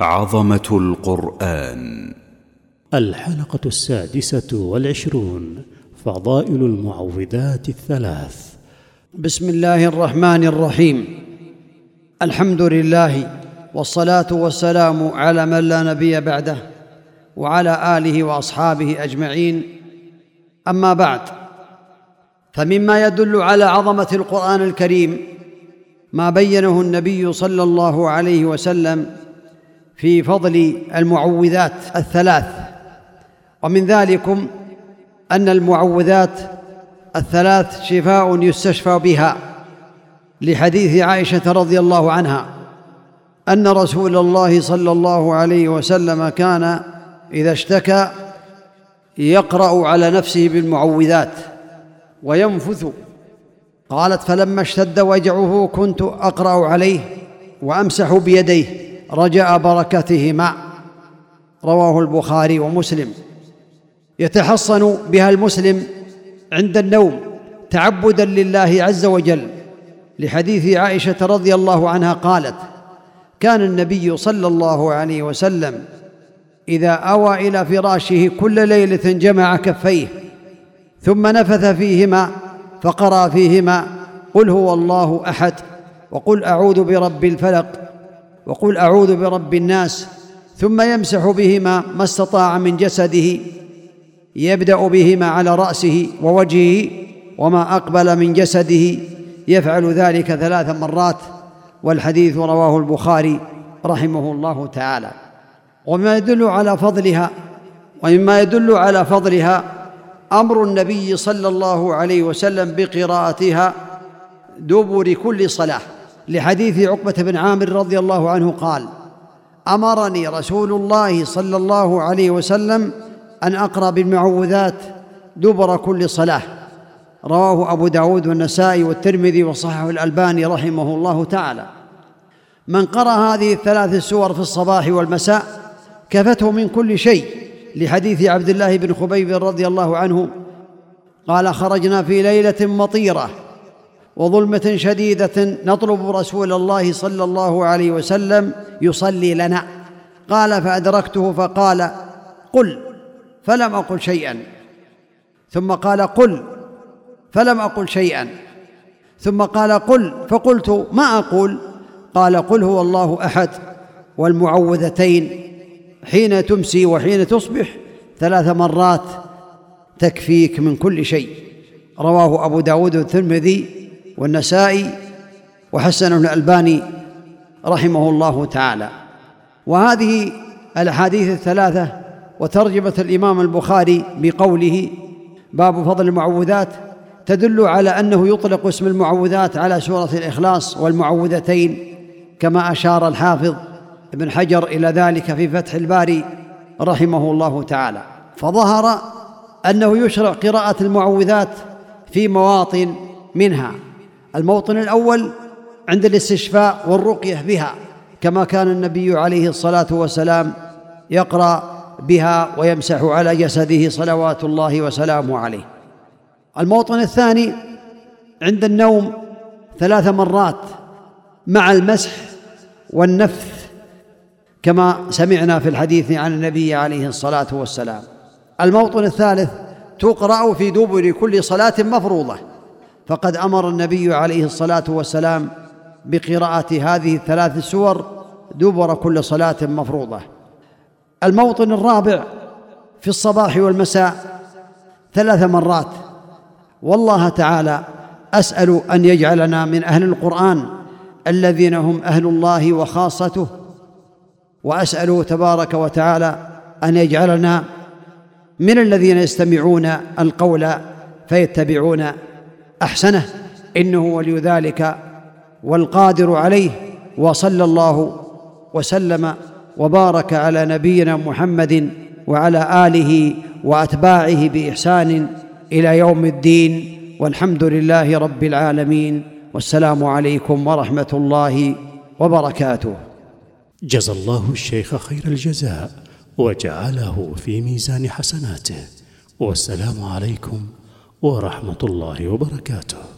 عظمة القرآن. الحلقة السادسة والعشرون فضائل المعوذات الثلاث. بسم الله الرحمن الرحيم. الحمد لله والصلاة والسلام على من لا نبي بعده وعلى آله وأصحابه أجمعين. أما بعد فمما يدل على عظمة القرآن الكريم ما بينه النبي صلى الله عليه وسلم في فضل المعوذات الثلاث. ومن ذلكم أن المعوذات الثلاث شفاء يستشفى بها لحديث عائشة رضي الله عنها أن رسول الله صلى الله عليه وسلم كان إذا اشتكى يقرأ على نفسه بالمعوذات وينفث. قالت فلما اشتد وجعه كنت أقرأ عليه وأمسح بيديه رجاء بركتهما. رواه البخاري ومسلم. يتحصن بها المسلم عند النوم تعبدا لله عز وجل. لحديث عائشة رضي الله عنها قالت كان النبي صلى الله عليه وسلم إذا أوى إلى فراشه كل ليلة جمع كفيه ثم نفث فيهما فقرأ فيهما قل هو الله أحد وقل أعوذ برب الفلق. وقل أعوذ برب الناس ثم يمسح بهما ما استطاع من جسده يبدأ بهما على رأسه ووجهه وما أقبل من جسده يفعل ذلك ثلاث مرات والحديث رواه البخاري رحمه الله تعالى. وما يدل على فضلها ومما يدل على فضلها أمر النبي صلى الله عليه وسلم بقراءتها دبر كل صلاة. لحديث عقبة بن عامر رضي الله عنه قال أمرني رسول الله صلى الله عليه وسلم أن أقرأ بالمعوذات دبر كل صلاة. رواه أبو داود والنسائي والترمذي وصححه الألباني رحمه الله تعالى. من قرأ هذه الثلاث السور في الصباح والمساء كفته من كل شيء لحديث عبد الله بن خبيب رضي الله عنه. قال خرجنا في ليلة مطيرة. وظلمة شديدة نطلب رسول الله صلى الله عليه وسلم يصلي لنا. قال فأدركته فقال قل فلم أقل شيئا. ثم قال قل فلم أقل شيئا. ثم قال قل فقلت ما أقول؟ قال قل هو الله أحد والمعوذتين حين تمسي وحين تصبح ثلاث مرات تكفيك من كل شيء. رواه أبو داود والترمذي والنسائي وحسنه الألباني رحمه الله تعالى. وهذه الأحاديث الثلاثة وترجمة الإمام البخاري بقوله باب فضل المعوذات تدل على أنه يطلق اسم المعوذات على سورة الإخلاص والمعوذتين كما أشار الحافظ ابن حجر إلى ذلك في فتح الباري رحمه الله تعالى. فظهر أنه يشرع قراءة المعوذات في مواطن منها. الموطن الأول عند الاستشفاء والرقية بها كما كان النبي عليه الصلاة والسلام يقرأ بها ويمسح على جسده صلوات الله وسلامه عليه. الموطن الثاني عند النوم ثلاث مرات مع المسح والنفث كما سمعنا في الحديث عن النبي عليه الصلاة والسلام. الموطن الثالث تقرأ في دبر كل صلاة مفروضة. فقد أمر النبي عليه الصلاة والسلام بقراءة هذه الثلاث السور دبر كل صلاة مفروضة. الموطن الرابع في الصباح والمساء ثلاث مرات. والله تعالى أسأل أن يجعلنا من أهل القرآن الذين هم أهل الله وخاصته. واساله تبارك وتعالى أن يجعلنا من الذين يستمعون القول فيتبعون أحسنه. إنه ولي ذلك والقادر عليه. وصلى الله وسلم وبارك على نبينا محمد وعلى آله وأتباعه بإحسان إلى يوم الدين. والحمد لله رب العالمين. والسلام عليكم ورحمة الله وبركاته. جزى الله الشيخ خير الجزاء وجعله في ميزان حسناته. والسلام عليكم ورحمة الله وبركاته.